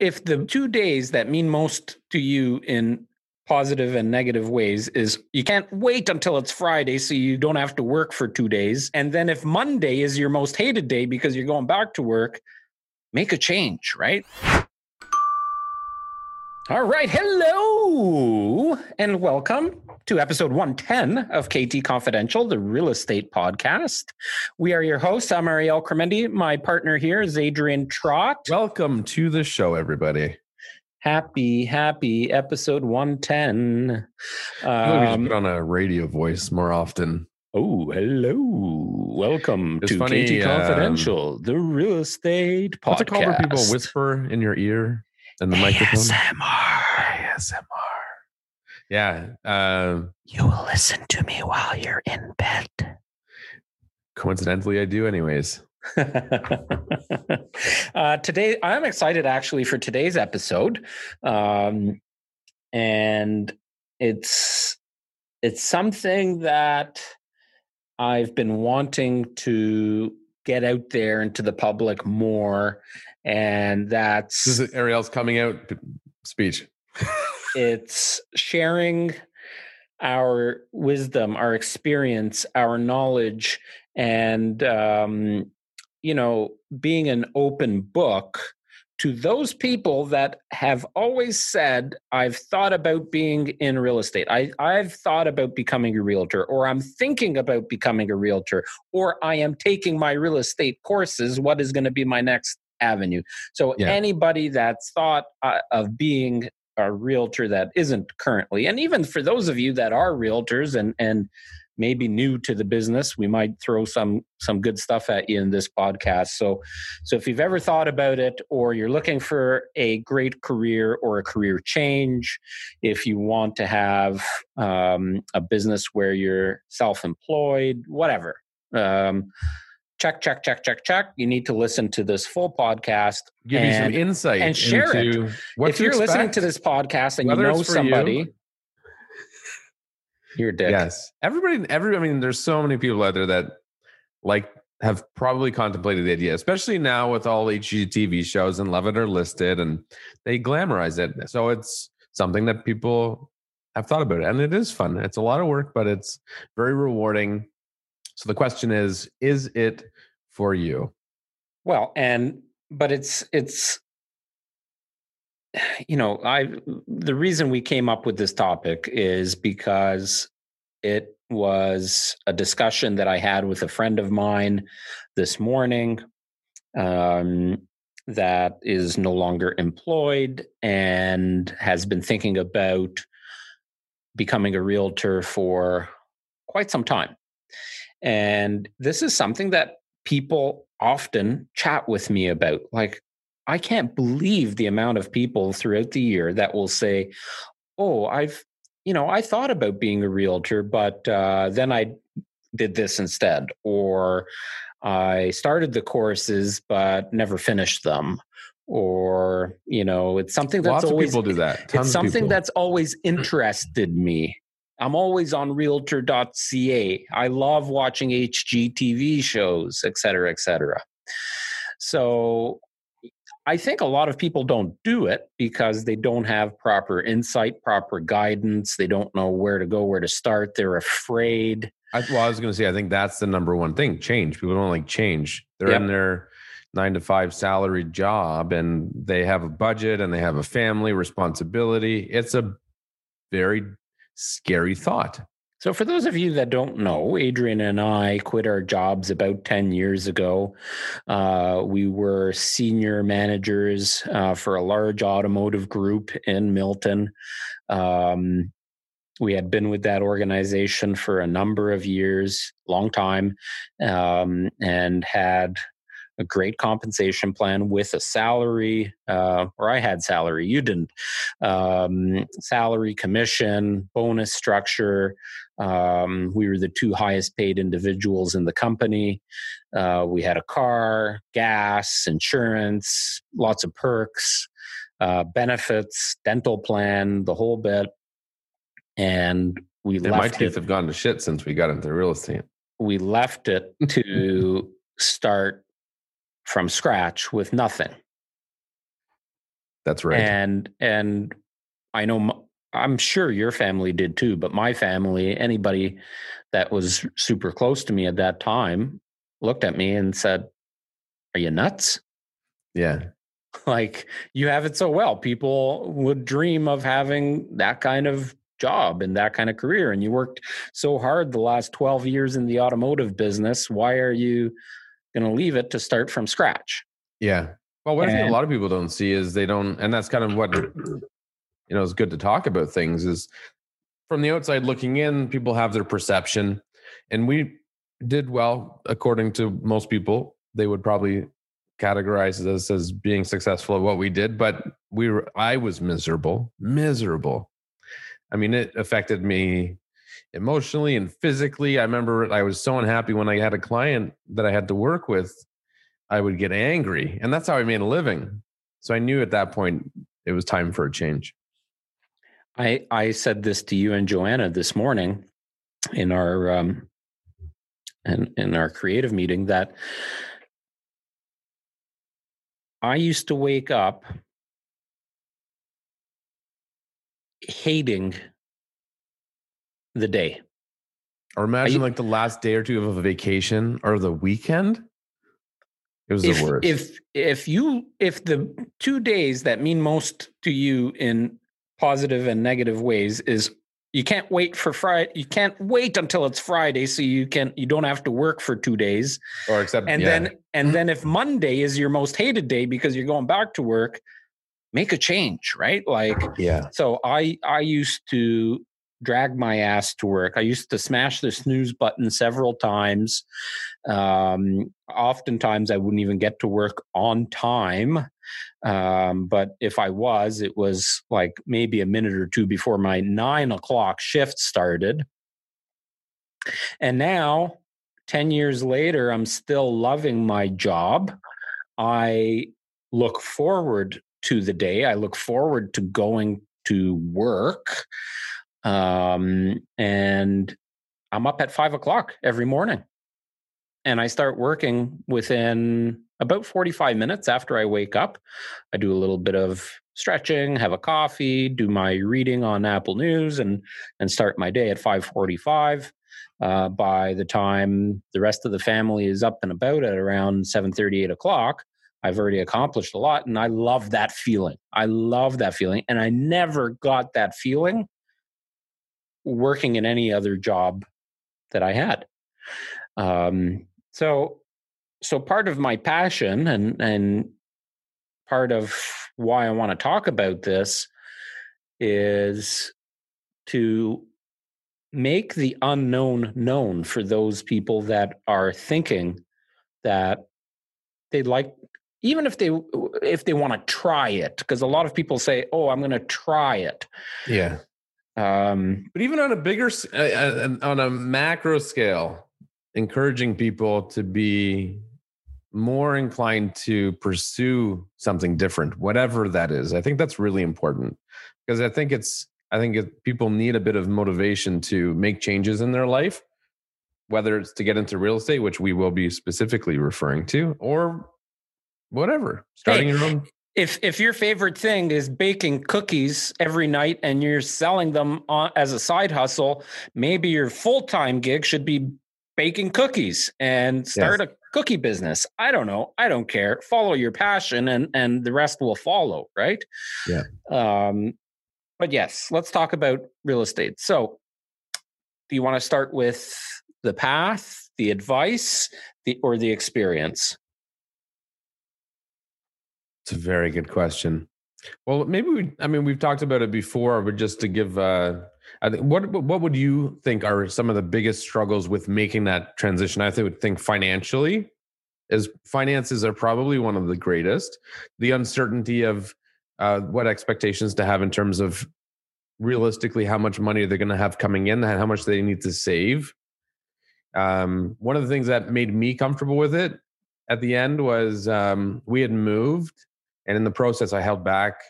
if the two days that mean most to you in positive and negative ways is you can't wait until it's Friday so you don't have to work for two days. And then if Monday is your most hated day because you're going back to work, make a change, right? All right. Hello and welcome to episode 110 of KT Confidential, the real estate podcast. We are your hosts. I'm Ariel Cremendi. My partner here is Adrian Trott. Welcome to the show, everybody. Happy, happy episode 110. Um, we should put on a radio voice more often. Oh, hello. Welcome it's to funny, KT Confidential, um, the real estate podcast. What's it called where people whisper in your ear? And the microphone. ASMR. ASMR. Yeah. Um, you will listen to me while you're in bed. Coincidentally, I do, anyways. uh, today, I'm excited actually for today's episode, um, and it's it's something that I've been wanting to get out there into the public more and that's this is Ariel's coming out speech. it's sharing our wisdom, our experience, our knowledge, and um, you know, being an open book to those people that have always said, I've thought about being in real estate. I, I've thought about becoming a realtor, or I'm thinking about becoming a realtor, or I am taking my real estate courses. What is going to be my next avenue. So yeah. anybody that's thought uh, of being a realtor that isn't currently, and even for those of you that are realtors and and maybe new to the business, we might throw some some good stuff at you in this podcast. So so if you've ever thought about it, or you're looking for a great career or a career change, if you want to have um, a business where you're self-employed, whatever. Um, check, check, check, check, check. You need to listen to this full podcast. Give and, you some insight and share it. if you're expect, listening to this podcast and you know somebody, you, you're dead. Yes, everybody. Every. I mean, there's so many people out there that like have probably contemplated the idea, especially now with all HGTV shows and Love It or List It, and they glamorize it. So it's something that people have thought about, it. and it is fun. It's a lot of work, but it's very rewarding so the question is, is it for you? Well, and but it's it's you know, I the reason we came up with this topic is because it was a discussion that I had with a friend of mine this morning um, that is no longer employed and has been thinking about becoming a realtor for quite some time. And this is something that people often chat with me about. Like, I can't believe the amount of people throughout the year that will say, Oh, I've, you know, I thought about being a realtor, but uh, then I did this instead. Or I started the courses, but never finished them. Or, you know, it's something that's Lots always, people do that. Tons it's something that's always interested me. I'm always on realtor.ca. I love watching HGTV shows, et cetera, et cetera. So I think a lot of people don't do it because they don't have proper insight, proper guidance. They don't know where to go, where to start. They're afraid. I, well, I was going to say, I think that's the number one thing change. People don't like change. They're yep. in their nine to five salary job and they have a budget and they have a family responsibility. It's a very scary thought. So, for those of you that don't know, Adrian and I quit our jobs about 10 years ago. Uh, we were senior managers uh, for a large automotive group in Milton. Um, we had been with that organization for a number of years, long time, um, and had a great compensation plan with a salary, uh, or I had salary, you didn't. Um, salary, commission, bonus structure. Um, we were the two highest paid individuals in the company. Uh, we had a car, gas, insurance, lots of perks, uh, benefits, dental plan, the whole bit. And we and left my teeth it, have gone to shit since we got into real estate. We left it to start from scratch with nothing. That's right. And and I know I'm sure your family did too, but my family, anybody that was super close to me at that time, looked at me and said, "Are you nuts?" yeah. like you have it so well. People would dream of having that kind of job and that kind of career and you worked so hard the last 12 years in the automotive business. Why are you going to leave it to start from scratch? Yeah. Well, what I think a lot of people don't see is they don't, and that's kind of what you know is good to talk about things is from the outside looking in, people have their perception, and we did well according to most people. They would probably categorize us as being successful at what we did, but we were. I was miserable, miserable. I mean, it affected me emotionally and physically. I remember I was so unhappy when I had a client that I had to work with. I would get angry, and that's how I made a living. So I knew at that point it was time for a change. I I said this to you and Joanna this morning in our um in, in our creative meeting that I used to wake up hating the day. Or imagine you- like the last day or two of a vacation or the weekend. It was if the worst. if if you if the two days that mean most to you in positive and negative ways is you can't wait for Friday you can't wait until it's Friday so you can you don't have to work for 2 days or except and yeah. then and mm-hmm. then if Monday is your most hated day because you're going back to work make a change right like yeah. so I I used to drag my ass to work. I used to smash the snooze button several times. Um, oftentimes, I wouldn't even get to work on time. Um, but if I was, it was like maybe a minute or two before my nine o'clock shift started. And now, 10 years later, I'm still loving my job. I look forward to the day. I look forward to going to work. Um, and I'm up at five o'clock every morning. And I start working within about 45 minutes after I wake up. I do a little bit of stretching, have a coffee, do my reading on Apple News, and and start my day at 545. Uh, by the time the rest of the family is up and about at around 7 8 o'clock, I've already accomplished a lot. And I love that feeling. I love that feeling. And I never got that feeling working in any other job that I had. Um, so, so part of my passion and and part of why I want to talk about this is to make the unknown known for those people that are thinking that they'd like even if they if they want to try it because a lot of people say oh i'm going to try it Yeah. Um But even on a bigger, uh, uh, on a macro scale, encouraging people to be more inclined to pursue something different, whatever that is. I think that's really important because I think it's, I think it, people need a bit of motivation to make changes in their life, whether it's to get into real estate, which we will be specifically referring to, or whatever, starting Hey, your own. If if your favorite thing is baking cookies every night and you're selling them on, as a side hustle maybe your full-time gig should be baking cookies and start a cookie business. I don't know. I don't care. Follow your passion and and the rest will follow right? Yeah. um but yes let's talk about real estate. So do you want to start with the path the advice the or the experience It's a very good question. Well, maybe we. I mean, we've talked about it before, but just to give, uh, I think what what would you think are some of the biggest struggles with making that transition? I think would think financially, is finances are probably one of the greatest. The uncertainty of uh, what expectations to have in terms of realistically how much money they're going to have coming in and how much they need to save. Um, one of the things that made me comfortable with it at the end was um, we had moved and in the process i held back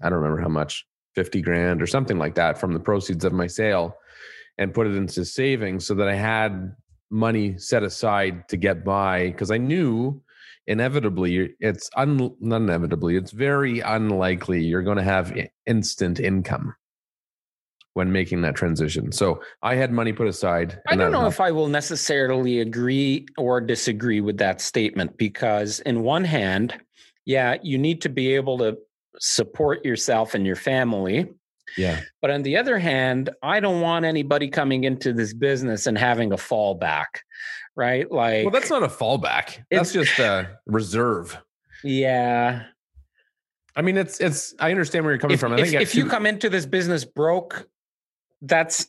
i don't remember how much 50 grand or something like that from the proceeds of my sale and put it into savings so that i had money set aside to get by because i knew inevitably it's un, not inevitably it's very unlikely you're going to have instant income when making that transition. So I had money put aside. I don't know if I will necessarily agree or disagree with that statement because, in one hand, yeah, you need to be able to support yourself and your family. yeah, But on the other hand, I don't want anybody coming into this business and having a fallback, right? Like, well, that's not a fallback. That's just a reserve. yeah. I mean, it's it's. I understand where you're coming If, from. I if, think if you come into this business broke, that's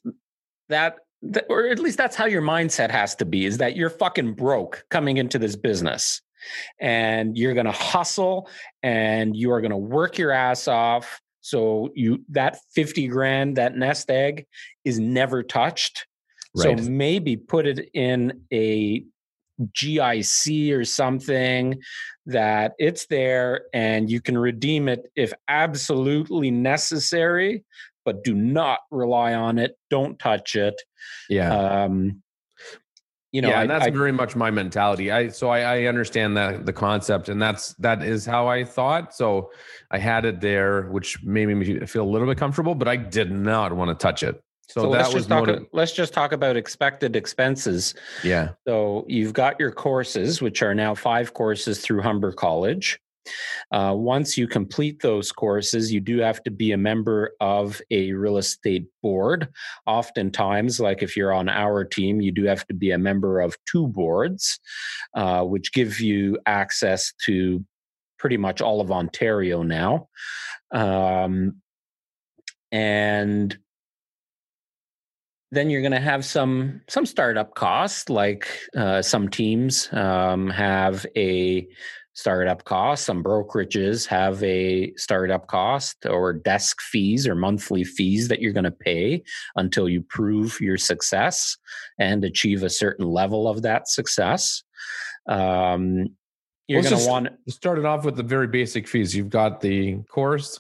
that, that, or at least that's how your mindset has to be is that you're fucking broke coming into this business and you're going to hustle and you are going to work your ass off. So you, that 50 grand, that nest egg is never touched. Right. So maybe put it in a GIC or something that it's there and you can redeem it if absolutely necessary, but do not rely on it. Don't touch it. yeah, Um, you know, yeah, I, and that's I- very much my mentality. I so I, I understand that the concept, and that's that is how I thought. So I had it there, which made me feel a little bit comfortable, but I did not want to touch it. So, so that let's was just talk. motiv- let's just talk about expected expenses. yeah, So you've got your courses, which are now five courses through Humber College. Uh, once you complete those courses, you do have to be a member of a real estate board. Oftentimes, like if you're on our team, you do have to be a member of two boards, uh, which give you access to pretty much all of Ontario now. Um, and then you're going to have some some startup costs like uh, some teams um, have a startup cost some brokerages have a startup cost or desk fees or monthly fees that you're going to pay until you prove your success and achieve a certain level of that success um, you're going to want started off with the very basic fees. You've got the course,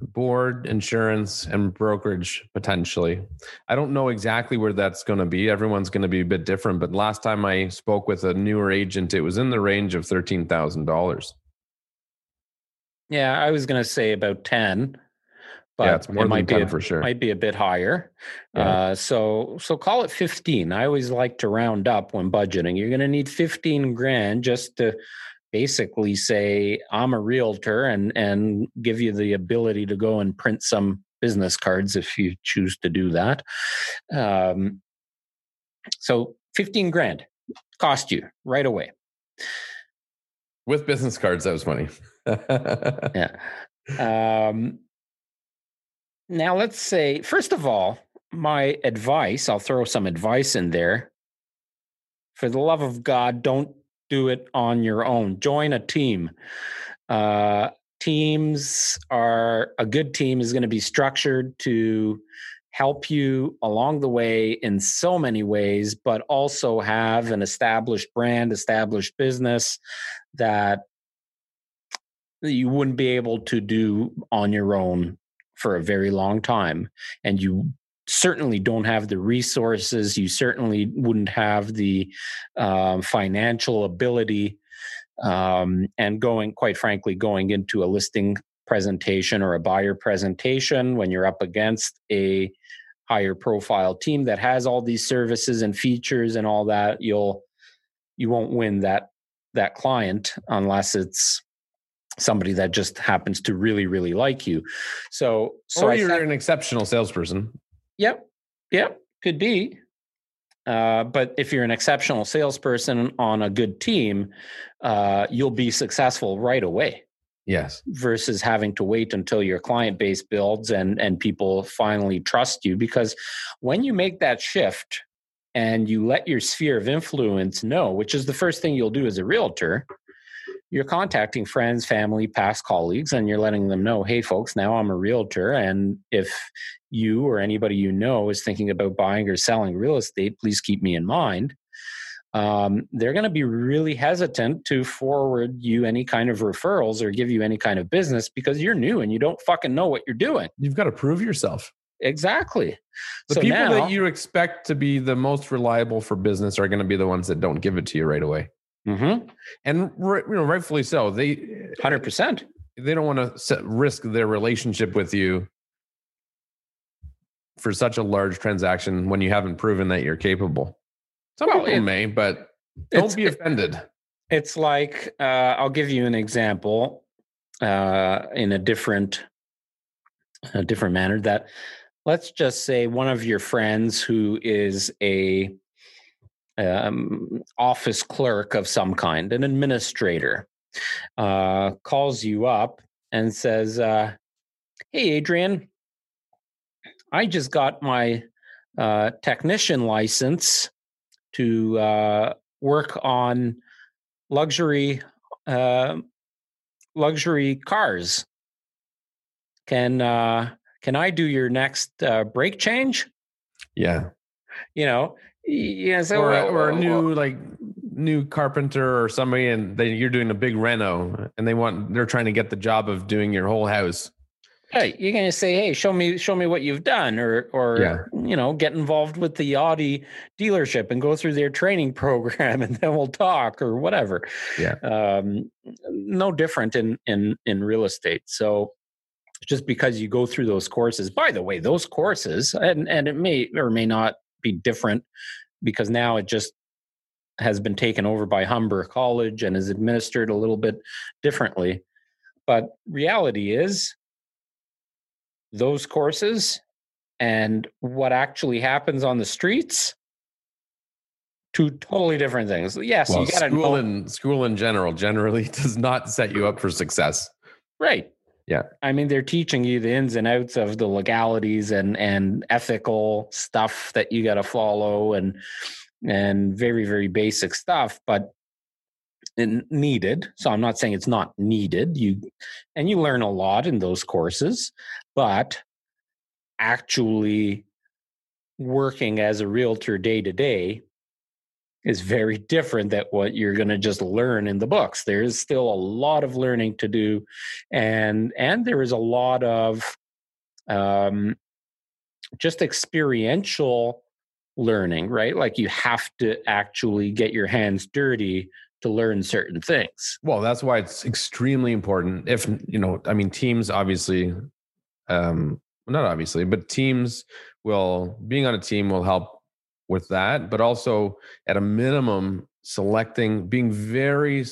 board, insurance, and brokerage potentially. I don't know exactly where that's going to be. Everyone's going to be a bit different. But last time I spoke with a newer agent, it was in the range of thirteen thousand dollars. yeah i was going to say about 10 but Yeah, it's more it than might be a, for sure. might be a bit higher. Yeah. Uh, so so call it 15. I always like to round up when budgeting. You're going to need 15 grand just to basically say I'm a realtor and and give you the ability to go and print some business cards if you choose to do that. Um, so 15 grand cost you right away. With business cards, that was funny. Yeah. Um, now, let's say, first of all, my advice, I'll throw some advice in there. For the love of God, don't do it on your own. Join a team. Uh, teams are a good team is going to be structured to help you along the way in so many ways, but also have an established brand, established business that you wouldn't be able to do on your own for a very long time. And you certainly don't have the resources. You certainly wouldn't have the um, financial ability. Um, and going, quite frankly, going into a listing presentation or a buyer presentation when you're up against a higher profile team that has all these services and features and all that, you'll you won't win that that client unless it's somebody that just happens to really really like you so so or I you're said- an exceptional salesperson. Yep yep could be uh, but if you're an exceptional salesperson on a good team uh, you'll be successful right away Yes. versus having to wait until your client base builds and and people finally trust you because when you make that shift and you let your sphere of influence know which is the first thing you'll do as a realtor you're contacting friends family past colleagues and you're letting them know hey folks now i'm a realtor and if you or anybody you know is thinking about buying or selling real estate please keep me in mind um, they're going to be really hesitant to forward you any kind of referrals or give you any kind of business because you're new and you don't fucking know what you're doing. You've got to prove yourself. Exactly. The so people now, that you expect to be the most reliable for business are going to be the ones that don't give it to you right away. Mm-hmm. and you know rightfully so. They Hundred percent. they don't want to risk their relationship with you for such a large transaction when you haven't proven that you're capable. Some Well, people it- may, but don't be offended. it's like uh, I'll give you an example uh, in a different a different manner. That let's just say one of your friends who is a um, office clerk of some kind, an administrator, uh, calls you up and says, uh, "Hey, Adrian, I just got my uh, technician license to uh, work on luxury uh, luxury cars. Can uh, can I do your next uh, brake change? Yeah. You know, yeah. So or, a- or a new like new carpenter or somebody and they, you're doing a big reno and they want they're trying to get the job of doing your whole house Hey, you're gonna say, "Hey, show me, show me what you've done," or, or Yeah. you know, get involved with the Audi dealership and go through their training program, and then we'll talk or whatever. Yeah. um, no different in in in real estate. So, just because you go through those courses, by the way, those courses, and and it may or may not be different because now it just has been taken over by Humber College and is administered a little bit differently. But reality is, those courses and what actually happens on the streets, two totally different things. Yes, well you got school in school in general generally does not set you up for success right? Yeah. I mean, they're teaching you the ins and outs of the legalities and and ethical stuff that you got to follow and and very very basic stuff, but needed. So I'm not saying it's not needed. You and you learn a lot in those courses, but actually working as a realtor day to day is very different than what you're going to just learn in the books there is still a lot of learning to do and and there is a lot of um just experiential learning right like you have to actually get your hands dirty to learn certain things. Well that's why it's extremely important. If you know i mean teams obviously um not obviously but teams will being on a team will help with that but also at a minimum selecting being very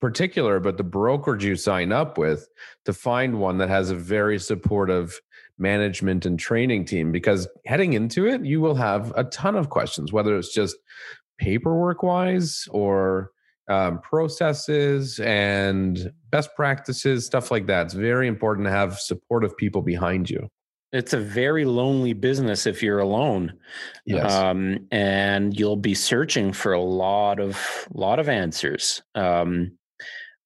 particular about the brokerage you sign up with to find one that has a very supportive management and training team because heading into it you will have a ton of questions whether it's just paperwork wise or um, processes and best practices stuff like that. It's very important to have supportive people behind you. It's a very lonely business if you're alone. Um, and you'll be searching for a lot of lot of answers. Um,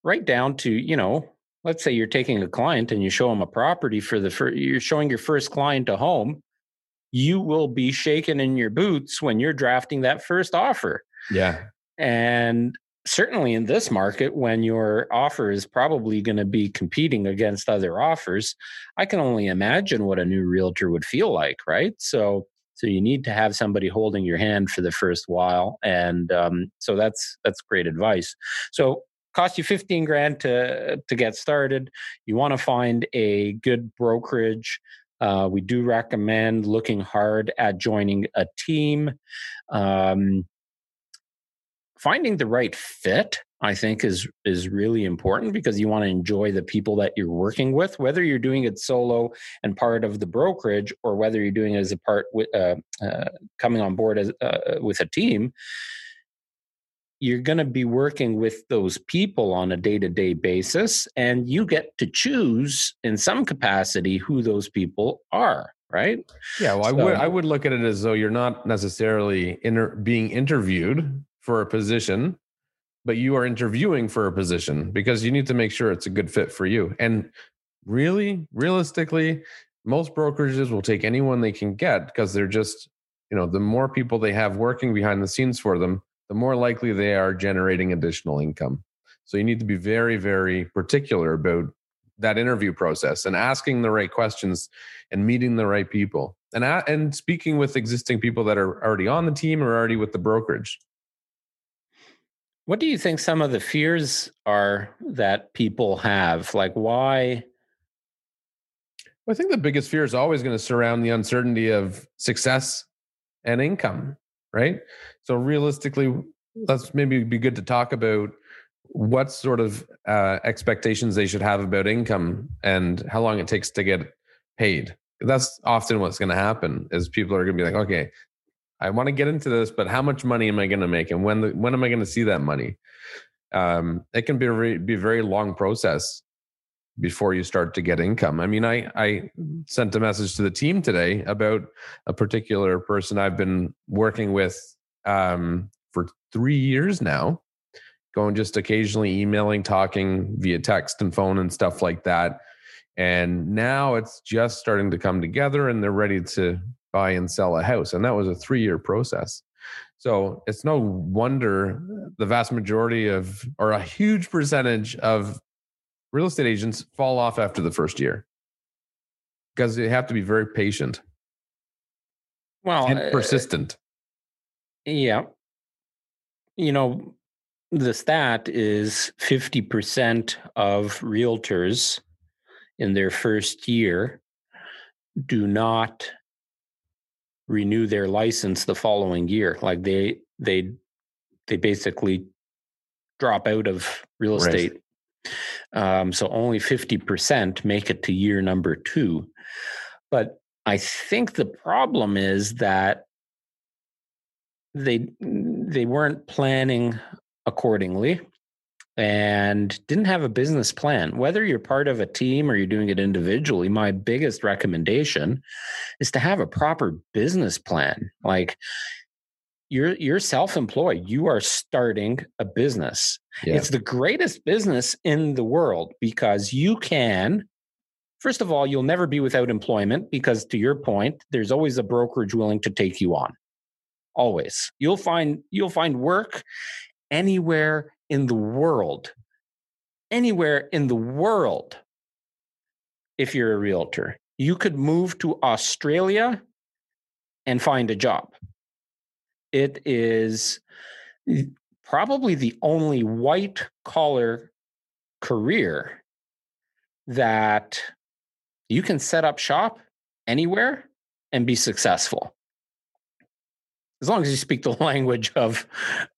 right down to you know let's say you're taking a client and you show them a property for the first, you're showing your first client a home you will be shaking in your boots when you're drafting that first offer. Yeah. And certainly in this market when your offer is probably going to be competing against other offers i can only imagine what a new realtor would feel like right? So so you need to have somebody holding your hand for the first while and um, so that's that's great advice. So cost you 15 grand to to get started. You want to find a good brokerage. Uh, we do recommend looking hard at joining a team. Um, finding the right fit i think is is really important because you want to enjoy the people that you're working with whether you're doing it solo and part of the brokerage or whether you're doing it as a part with uh, uh, coming on board as uh, with a team you're going to be working with those people on a day-to-day basis and you get to choose in some capacity who those people are right? Yeah well i would i would look at it as though you're not necessarily inter- being interviewed for a position but you are interviewing for a position because you need to make sure it's a good fit for you. And really realistically most brokerages will take anyone they can get because they're just you know the more people they have working behind the scenes for them the more likely they are generating additional income. So you need to be very very particular about that interview process and asking the right questions and meeting the right people. And and speaking with existing people that are already on the team or already with the brokerage What do you think some of the fears are that people have? Like, why? I think the biggest fear is always going to surround the uncertainty of success and income, right? So, realistically, let's maybe be good to talk about what sort of uh, expectations they should have about income and how long it takes to get paid. That's often what's going to happen is people are going to be like, okay, I want to get into this, but how much money am I going to make, and when the, when am I going to see that money? Um, it can be a very, be a very long process before you start to get income. I mean, I I sent a message to the team today about a particular person I've been working with um, for three years now, going just occasionally emailing, talking via text and phone and stuff like that. And now it's just starting to come together, and they're ready to buy and sell a house. And that was a three year process. So it's no wonder the vast majority of, or a huge percentage of real estate agents fall off after the first year because they have to be very patient. Well, and uh, persistent. Uh, yeah. You know, the stat is 50% of realtors in their first year do not renew their license the following year. Like they they they basically drop out of real estate. Right. Um, so only 50% make it to year number two. But I think the problem is that they they weren't planning accordingly and didn't have a business plan. Whether you're part of a team or you're doing it individually, my biggest recommendation is to have a proper business plan. Like you're you're self-employed. You are starting a business. Yeah. It's the greatest business in the world because you can First of all, you'll never be without employment because to your point, there's always a brokerage willing to take you on. Always. You'll find you'll find work anywhere in the world, anywhere in the world, if you're a realtor. You could move to Australia and find a job. It is probably the only white collar career that you can set up shop anywhere and be successful as long as you speak the language of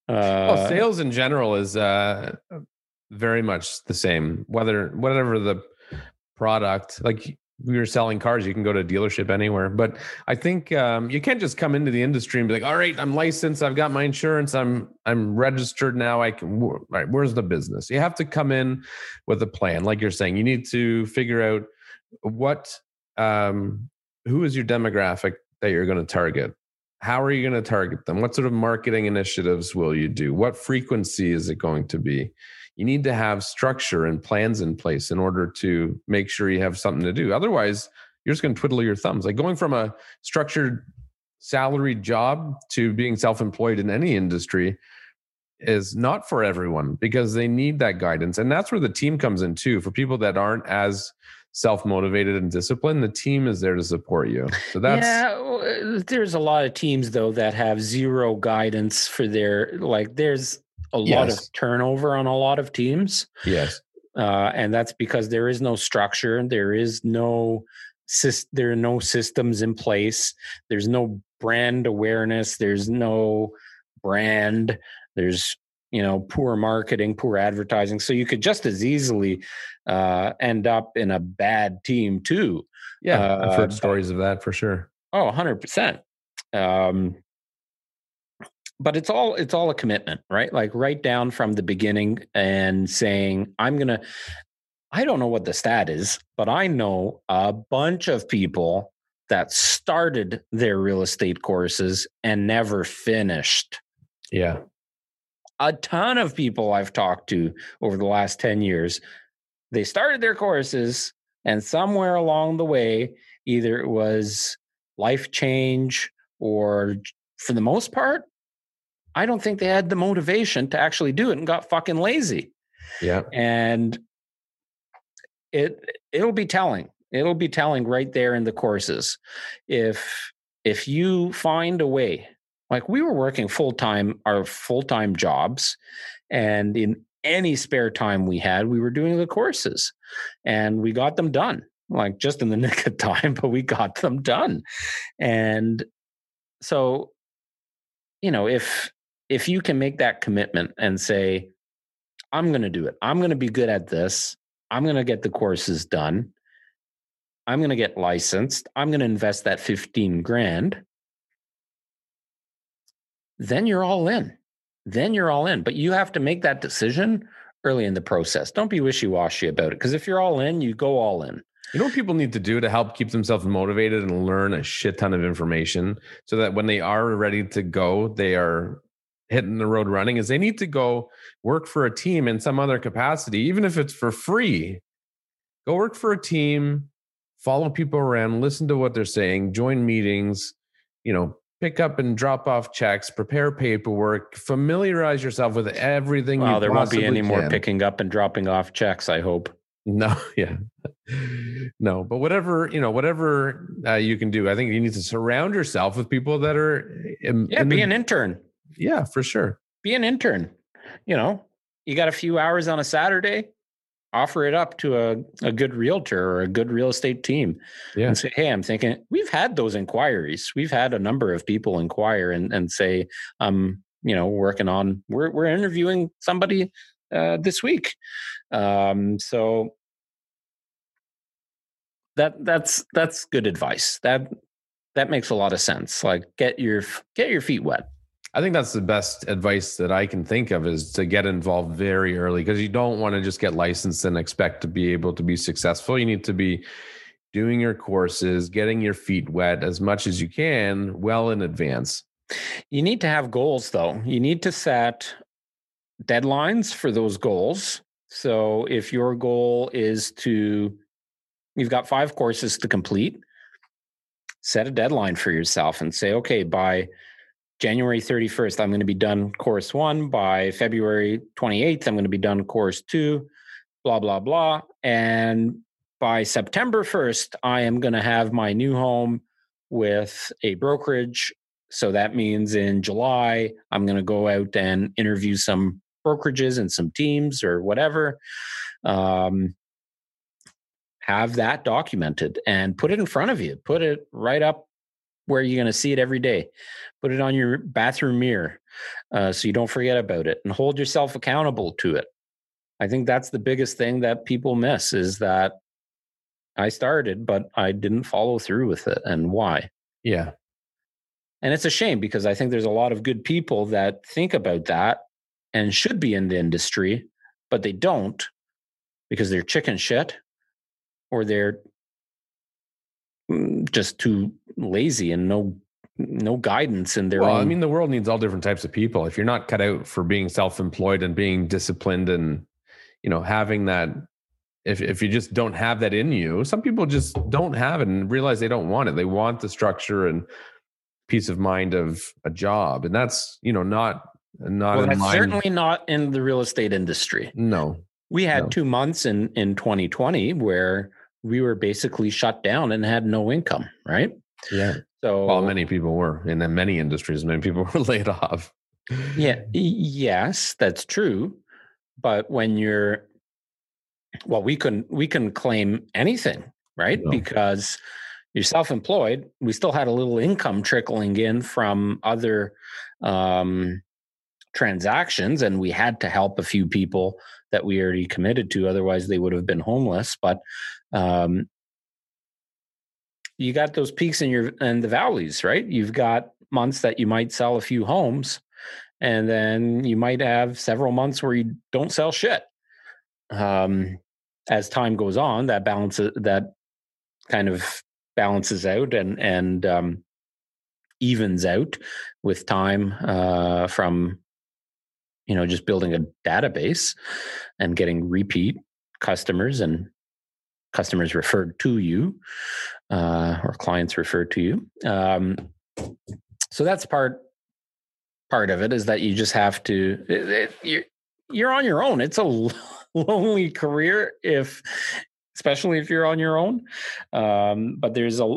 uh, well, sales in general is uh, very much the same. Whether whatever the product, like we were selling cars, you can go to a dealership anywhere. But I think um, you can't just come into the industry and be like, "All right, I'm licensed. I've got my insurance. I'm I'm registered now. I can. Right, where's the business? You have to come in with a plan, like you're saying. You need to figure out what um, who is your demographic that you're going to target how are you going to target them? What sort of marketing initiatives will you do? What frequency is it going to be? You need to have structure and plans in place in order to make sure you have something to do. Otherwise, you're just going to twiddle your thumbs. Like going from a structured salaried job to being self employed in any industry is not for everyone because they need that guidance. And that's where the team comes in too. For people that aren't as self motivated and disciplined, the team is there to support you. So that's yeah. There's a lot of teams though that have zero guidance for their like. There's a lot yes. of turnover on a lot of teams. Yes, uh, and that's because there is no structure. There is no there are no systems in place. There's no brand awareness. There's no brand. There's you know poor marketing poor advertising. So you could just as easily uh, end up in a bad team too. Yeah uh, i've heard stories of that for sure. Oh 100% um, but it's all it's all a commitment right? Like right down from the beginning and saying i'm gonna i don't know what the stat is but i know a bunch of people that started their real estate courses and never finished. Yeah a ton of people I've talked to over the last 10 years, they started their courses and somewhere along the way, either it was life change or for the most part, I don't think they had the motivation to actually do it and got fucking lazy. Yeah. And it it'll be telling. It'll be telling right there in the courses. If if you find a way like we were working full time, our full time jobs, And in any spare time we had, we were doing the courses and we got them done, like just in the nick of time, but we got them done. And so, you know, if if you can make that commitment and say, I'm going to do it. I'm going to be good at this. I'm going to get the courses done. I'm going to get licensed. I'm going to invest that 15 grand. Then you're all in. Then you're all in. But you have to make that decision early in the process. Don't be wishy washy about it. Because if you're all in, you go all in. You know what people need to do to help keep themselves motivated and learn a shit ton of information so that when they are ready to go, they are hitting the road running is they need to go work for a team in some other capacity, even if it's for free. Go work for a team, follow people around, listen to what they're saying, join meetings, you know, pick up and drop off checks, prepare paperwork, familiarize yourself with everything. Well, there won't be any can. more picking up and dropping off checks, I hope. No, yeah, no, but whatever you know, whatever uh, you can do, I think you need to surround yourself with people that are. In, yeah, in be the, an intern. Yeah, for sure. Be an intern. You know, you got a few hours on a Saturday, offer it up to a, a good realtor or a good real estate team yeah. and say, Hey, I'm thinking we've had those inquiries. We've had a number of people inquire and, and say, um, you know, working on, we're, we're interviewing somebody uh, this week. Um, so that that's, that's good advice. That, that makes a lot of sense. Like get your, get your feet wet. I think that's the best advice that I can think of is to get involved very early because you don't want to just get licensed and expect to be able to be successful. You need to be doing your courses, getting your feet wet as much as you can well in advance. You need to have goals though. You need to set deadlines for those goals. So if your goal is to you've got 5 courses to complete, set a deadline for yourself and say okay, by January 31st, I'm going to be done course one. By February 28th, I'm going to be done course two, blah, blah, blah. And by September 1st, I am going to have my new home with a brokerage. So that means in July, I'm going to go out and interview some brokerages and some teams or whatever. Um, have that documented and put it in front of you, put it right up where you're going to see it every day. Put it on your bathroom mirror uh, so you don't forget about it and hold yourself accountable to it. I think that's the biggest thing that people miss is that I started, but I didn't follow through with it. And why? Yeah. And it's a shame because I think there's a lot of good people that think about that and should be in the industry, but they don't because they're chicken shit or they're mm, just too lazy and no no guidance in their well, own. I mean, the world needs all different types of people. If you're not cut out for being self-employed and being disciplined and you know having that if if you just don't have that in you, some people just don't have it and realize they don't want it. They want the structure and peace of mind of a job, and that's you know not not well, that's certainly not in the real estate industry. No, we had no. two months in in 2020 where we were basically shut down and had no income, right? Yeah. So well, many people were in many industries. Many people were laid off. Yeah. Yes, that's true. But when you're, well, we can we can claim anything, right? No. Because you're self-employed. We still had a little income trickling in from other um, transactions, and we had to help a few people that we already committed to. Otherwise, they would have been homeless. But um, you got those peaks in your and the valleys, right? You've got months that you might sell a few homes, and then you might have several months where you don't sell shit. Um, as time goes on, that balances that kind of balances out and and um, evens out with time uh, from you know just building a database and getting repeat customers and customers referred to you uh, or clients referred to you. Um, so that's part part of it is that you just have to it, it, you're, you're on your own. It's a lonely career if especially if you're on your own. Um, but there's a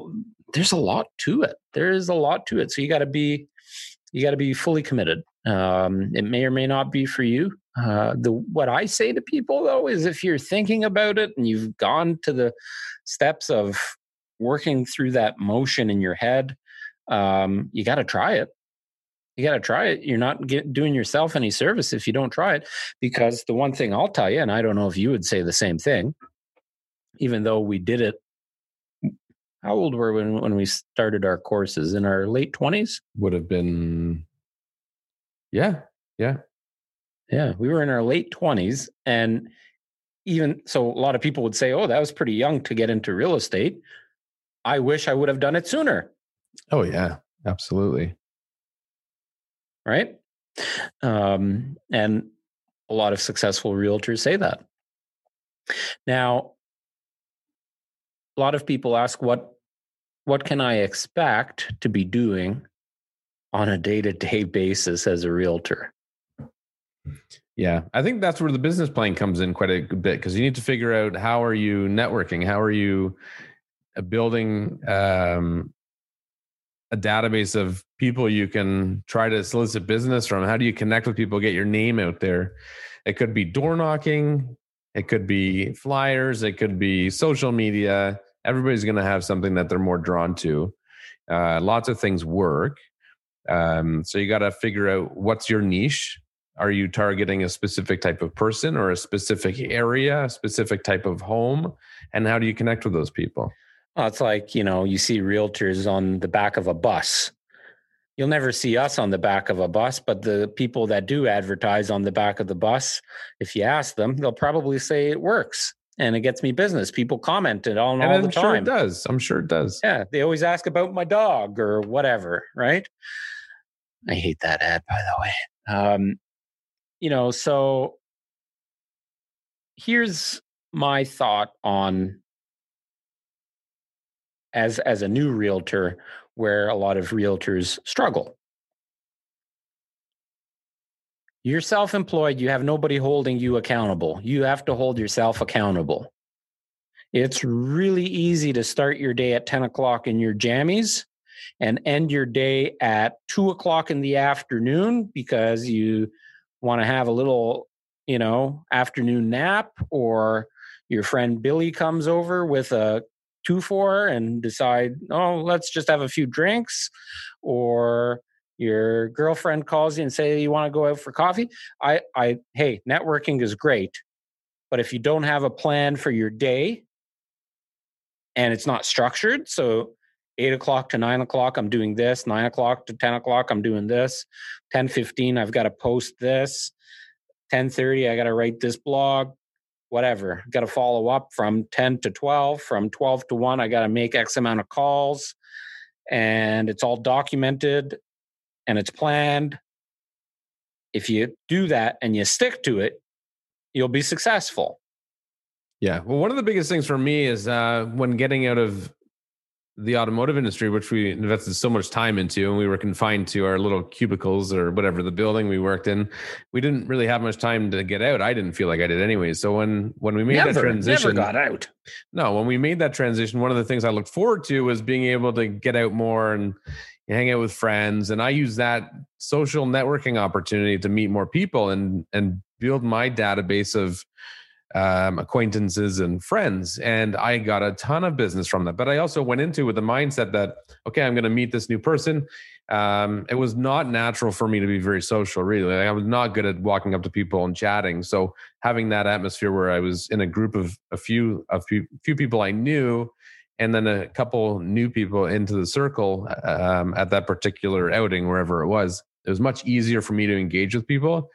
there's a lot to it. There is a lot to it. So you got to be you got to be fully committed Um, it may or may not be for you. Uh, the what I say to people though is if you're thinking about it and you've gone to the steps of working through that motion in your head, um, you got to try it. You got to try it. You're not get, doing yourself any service if you don't try it. Because the one thing I'll tell you, and I don't know if you would say the same thing, even though we did it. How old were we when, when we started our courses? In our late 20s? Would have been, yeah, yeah. Yeah, we were in our late 20s. And even so, a lot of people would say, oh, that was pretty young to get into real estate. I wish I would have done it sooner. Oh, yeah, absolutely. Right. Um, and a lot of successful realtors say that. Now, a lot of people ask what what can I expect to be doing on a day-to-day basis as a realtor? Yeah, I think that's where the business plan comes in quite a bit because you need to figure out how are you networking, how are you uh, building um, a database of people you can try to solicit business from. How do you connect with people, get your name out there? It could be door knocking, it could be flyers, it could be social media. Everybody's going to have something that they're more drawn to. Uh, lots of things work. Um, so you got to figure out what's your niche are you targeting a specific type of person or a specific area, a specific type of home? And how do you connect with those people? Well, it's like, you know, you see realtors on the back of a bus. You'll never see us on the back of a bus, but the people that do advertise on the back of the bus, if you ask them, they'll probably say it works and it gets me business. People comment it all, and all I'm the sure it does. I'm sure it does. Yeah. They always ask about my dog or whatever, right? I hate that ad, by the way. Um, you know, so here's my thought on as as a new realtor where a lot of realtors struggle. You're self-employed, you have nobody holding you accountable. You have to hold yourself accountable. It's really easy to start your day at 10 o'clock in your jammies and end your day at two o'clock in the afternoon because you want to have a little, you know, afternoon nap, or your friend Billy comes over with a two four and decide, oh, let's just have a few drinks, or your girlfriend calls you and say you want to go out for coffee. I, I, hey, networking is great, but if you don't have a plan for your day and it's not structured, so eight o'clock to nine o'clock i'm doing this nine o'clock to 10 o'clock i'm doing this. 10 15 i've got to post this. 10 30 i got to write this blog whatever got to follow up from 10 to 12 from 12 to 1 i got to make x amount of calls. And it's all documented and it's planned. If you do that and you stick to it you'll be successful. Yeah. Well one of the biggest things for me is uh, when getting out of the automotive industry, which we invested so much time into, and we were confined to our little cubicles or whatever the building we worked in, we didn't really have much time to get out. I didn't feel like I did anyway. So when when we made never, that transition, never got out. No, when we made that transition, one of the things I looked forward to was being able to get out more and hang out with friends. And I use that social networking opportunity to meet more people and and build my database of um, acquaintances and friends. And I got a ton of business from that. But I also went into with the mindset that, okay, I'm going to meet this new person. Um, it was not natural for me to be very social, really. Like, I was not good at walking up to people and chatting. So having that atmosphere where I was in a group of a few, a few, few people I knew, and then a couple new people into the circle um, at that particular outing, wherever it was, it was much easier for me to engage with people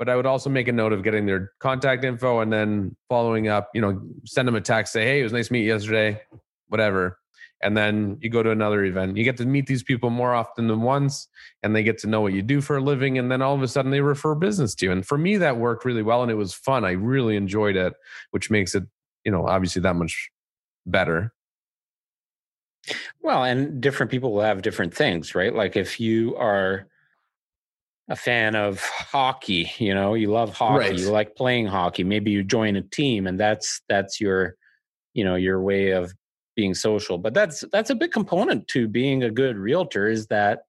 but I would also make a note of getting their contact info and then following up, you know, send them a text, say, hey, it was nice to meet you yesterday, whatever. And then you go to another event. You get to meet these people more often than once, and they get to know what you do for a living. And then all of a sudden they refer business to you. And for me, that worked really well and it was fun. I really enjoyed it, which makes it, you know, obviously that much better. Well, and different people will have different things, right? Like if you are a fan of hockey you know you love hockey right. you like playing hockey maybe you join a team and that's that's your you know your way of being social but that's that's a big component to being a good realtor is that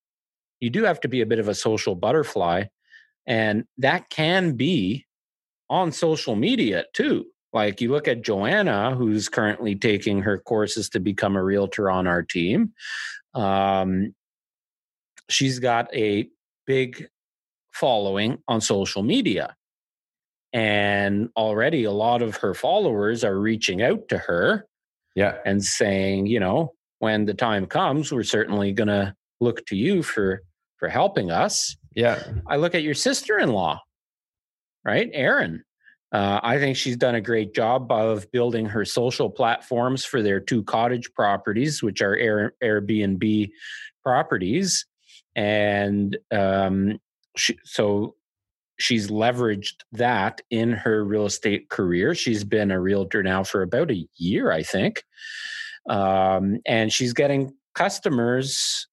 you do have to be a bit of a social butterfly And that can be on social media too. Like you look at Joanna, who's currently taking her courses to become a realtor on our team. Um, she's got a big following on social media. And already a lot of her followers are reaching out to her yeah. and saying, you know, when the time comes, we're certainly going to look to you for for helping us. Yeah. I look at your sister-in-law, right? Erin. Uh, I think she's done a great job of building her social platforms for their two cottage properties, which are Air, Airbnb properties. And um, she, so she's leveraged that in her real estate career. She's been a realtor now for about a year, I think. Um, and she's getting customers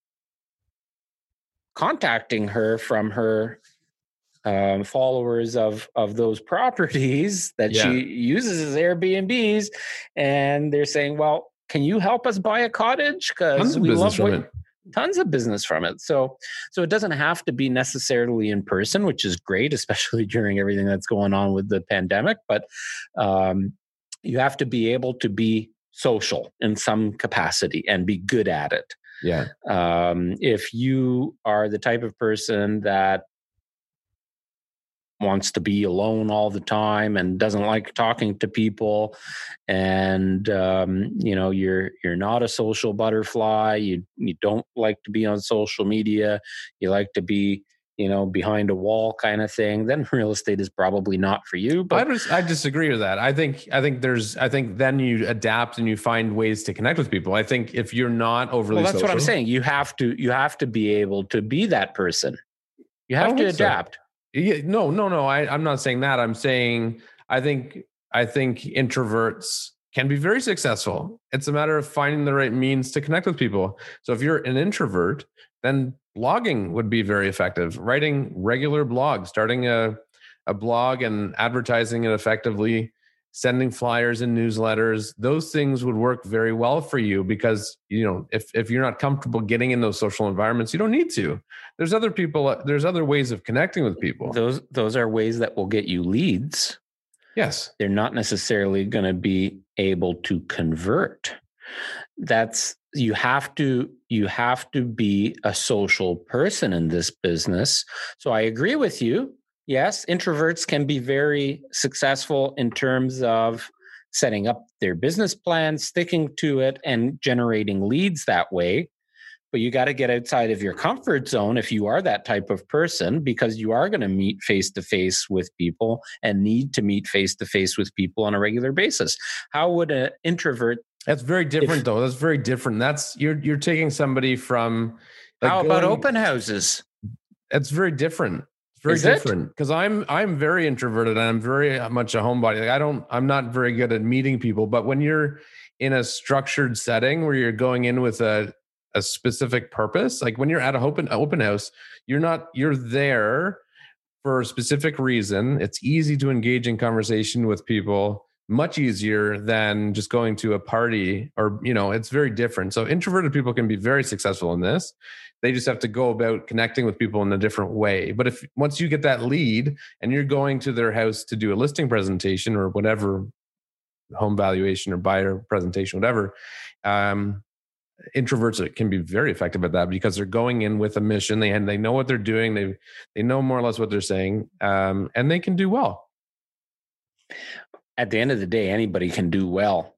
contacting her from her um, followers of of those properties that yeah. she uses as Airbnbs, and they're saying, "Well, can you help us buy a cottage? Because we love what, tons of business from it. So so it doesn't have to be necessarily in person, which is great, especially during everything that's going on with the pandemic. But um, you have to be able to be social in some capacity and be good at it. Yeah. Um, if you are the type of person that wants to be alone all the time and doesn't like talking to people. And um, you know you're you're not a social butterfly. You you don't like to be on social media. You like to be you know behind a wall kind of thing. Then real estate is probably not for you but I, just, I disagree with that. I think i think there's i think then you adapt and you find ways to connect with people. I think if you're not overly well that's social, what i'm saying. You have to you have to be able to be that person. You have to adapt so. Yeah, no, no, no. I, I'm not saying that. I'm saying I think I think introverts can be very successful. It's a matter of finding the right means to connect with people. So if you're an introvert, then blogging would be very effective. Writing regular blogs, starting a a blog and advertising it effectively sending flyers and newsletters those things would work very well for you because you know if if you're not comfortable getting in those social environments you don't need to. There's other people uh, there's other ways of connecting with people. Those those are ways that will get you leads. Yes. They're not necessarily going to be able to convert. That's you have to you have to be a social person in this business. So i agree with you yes, introverts can be very successful in terms of setting up their business plan, sticking to it, and generating leads that way. But you got to get outside of your comfort zone if you are that type of person, because you are going to meet face to face with people and need to meet face to face with people on a regular basis. How would an introvert? That's very different, if, though. That's very different. That's you're you're taking somebody from. Like how about going, open houses? It's very different very Is different because I'm I'm very introverted and I'm very uh, much a homebody. Like I don't I'm not very good at meeting people, but when you're in a structured setting where you're going in with a a specific purpose, like when you're at a open open house, you're not you're there for a specific reason. It's easy to engage in conversation with people much easier than just going to a party or you know it's very different so introverted people can be very successful in this they just have to go about connecting with people in a different way but if once you get that lead and you're going to their house to do a listing presentation or whatever home valuation or buyer presentation whatever um, introverts can be very effective at that because they're going in with a mission they and they know what they're doing they they know more or less what they're saying um, and they can do well at the end of the day, anybody can do well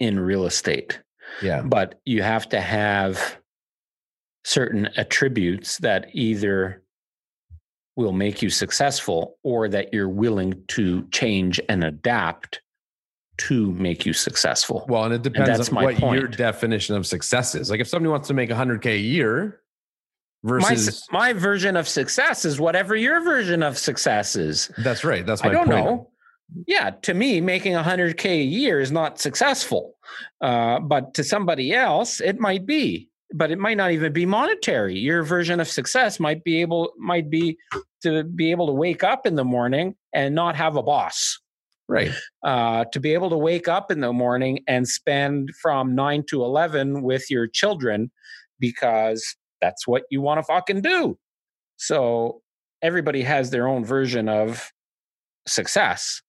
in real estate. Yeah. But you have to have certain attributes that either will make you successful or that you're willing to change and adapt to make you successful. Well, and it depends and on what point. your definition of success is. Like if somebody wants to make 100k a year versus my, my version of success is whatever your version of success is. That's right. That's my I don't point. know yeah, to me, making 100K a year is not successful. Uh, but to somebody else, it might be. But it might not even be monetary. Your version of success might be able might be to be able to wake up in the morning and not have a boss. Right. Uh, to be able to wake up in the morning and spend from nine to eleven with your children because that's what you want to fucking do. So everybody has their own version of success.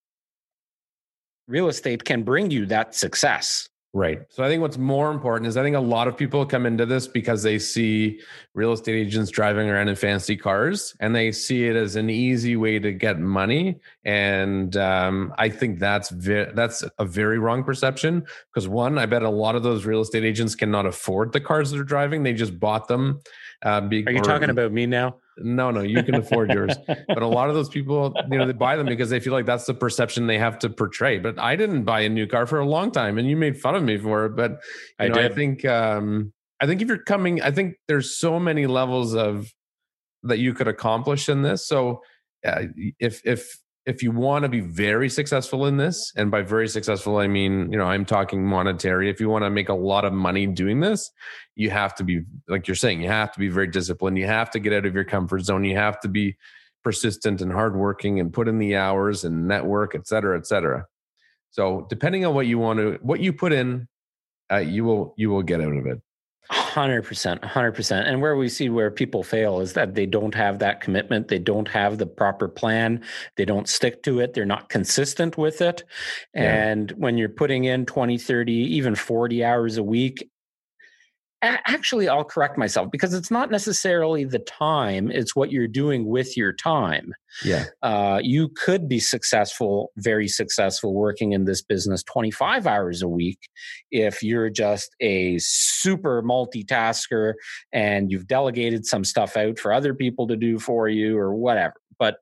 Real estate can bring you that success. Right. So I think what's more important is I think a lot of people come into this because they see real estate agents driving around in fancy cars and they see it as an easy way to get money. And um, I think that's ve- that's a very wrong perception because one, I bet a lot of those real estate agents cannot afford the cars they're driving. They just bought them. Uh, be- Are you talking about me now? No, no, you can afford yours. but a lot of those people, you know, they buy them because they feel like that's the perception they have to portray. But I didn't buy a new car for a long time, and you made fun of me for it. But I, know, I think, um, I think if you're coming, I think there's so many levels of that you could accomplish in this. So, uh, if if if you want to be very successful in this, and by very successful, I mean, you know, I'm talking monetary. If you want to make a lot of money doing this, you have to be, like you're saying, you have to be very disciplined. You have to get out of your comfort zone. You have to be persistent and hardworking and put in the hours and network, et cetera, et cetera. So depending on what you want to, what you put in, uh, you will, you will get out of it. Hundred percent, hundred percent. And where we see where people fail is that they don't have that commitment. They don't have the proper plan. They don't stick to it. They're not consistent with it. Yeah. And when you're putting in 20, 30, even 40 hours a week actually i'll correct myself because it's not necessarily the time it's what you're doing with your time. Yeah. Uh, you could be successful very successful working in this business 25 hours a week if you're just a super multitasker and you've delegated some stuff out for other people to do for you or whatever. But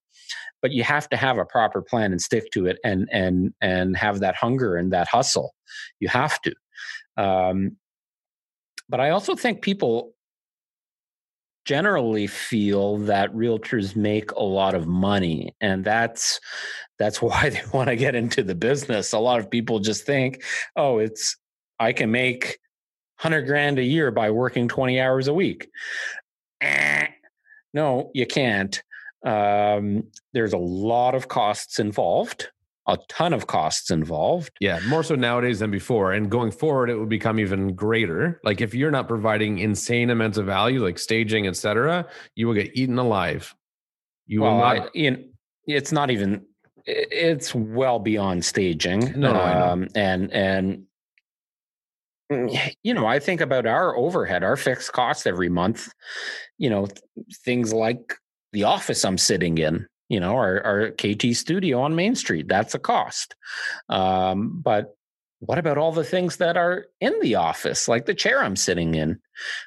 but you have to have a proper plan and stick to it and and and have that hunger and that hustle. You have to. Um, but I also think people generally feel that realtors make a lot of money and that's that's why they want to get into the business. A lot of people just think oh it's i can make 100 grand a year by working 20 hours a week. Eh, no you can't. Um, there's a lot of costs involved a ton of costs involved. Yeah, more so nowadays than before. And going forward, it will become even greater. Like if you're not providing insane amounts of value, like staging, etc., you will get eaten alive. You well, will not. I, you know, it's not even. It's well beyond staging. No, um, and and you know, I think about our overhead, our fixed costs every month. You know, things like the office I'm sitting in you know, our, our KT studio on Main Street. That's a cost. Um, but what about all the things that are in the office, like the chair I'm sitting in,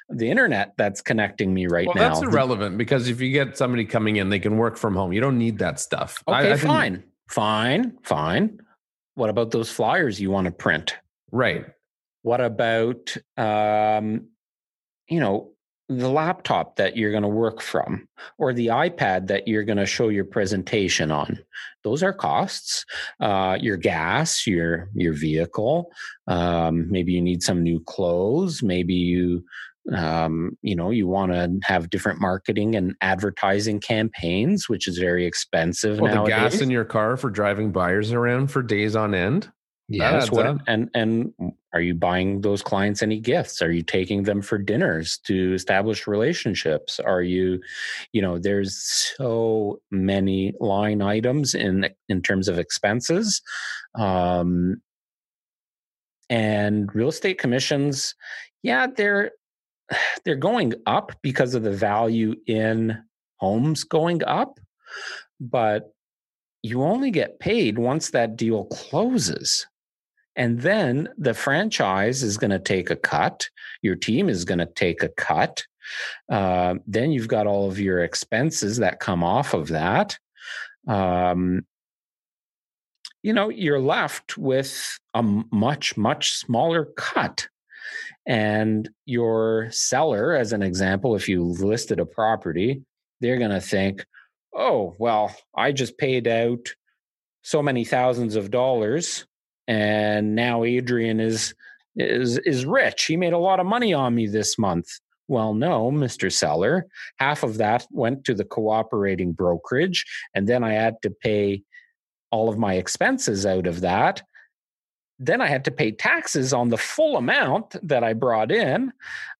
the internet that's connecting me right well, now? That's irrelevant because if you get somebody coming in, they can work from home. You don't need that stuff. Okay, I, I fine, think... fine, fine. What about those flyers you want to print? Right. What about, um, you know, the laptop that you're going to work from or the iPad that you're going to show your presentation on. Those are costs. Uh, your gas, your your vehicle. Um, maybe you need some new clothes. Maybe you um, you know you want to have different marketing and advertising campaigns, which is very expensive. Well, nowadays. the gas in your car for driving buyers around for days on end. Yes. What, and and are you buying those clients any gifts? Are you taking them for dinners to establish relationships? Are you, you know, there's so many line items in in terms of expenses. Um, and real estate commissions, yeah, they're they're going up because of the value in homes going up, but you only get paid once that deal closes. And then the franchise is going to take a cut. Your team is going to take a cut. Uh, then you've got all of your expenses that come off of that. Um, you know, you're left with a much, much smaller cut. And your seller, as an example, if you listed a property, they're going to think, oh, well, I just paid out so many thousands of dollars and now Adrian is is is rich. He made a lot of money on me this month. Well, no, Mr. Seller. Half of that went to the cooperating brokerage, and then I had to pay all of my expenses out of that. Then I had to pay taxes on the full amount that I brought in.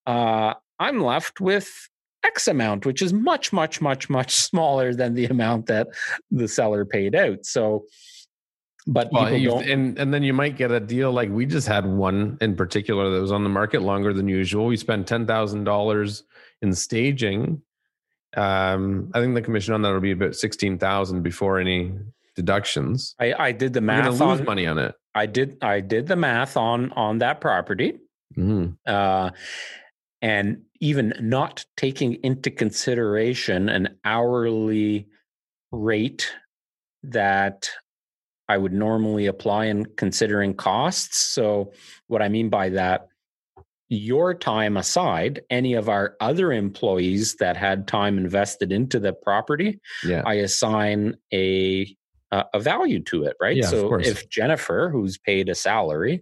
Uh, I'm left with X amount, which is much, much, much, much smaller than the amount that the seller paid out. So, but well, and and then you might get a deal like we just had one in particular that was on the market longer than usual. We spent ten thousand dollars in staging. Um, I think the commission on that will be about sixteen thousand before any deductions. I, I did the math. You're lose on, money on it. I did. I did the math on on that property. Mm-hmm. Uh, and even not taking into consideration an hourly rate that I would normally apply in considering costs. So, what I mean by that, your time aside, any of our other employees that had time invested into the property, yeah. I assign a uh, a value to it, right? Yeah, so if Jennifer, who's paid a salary,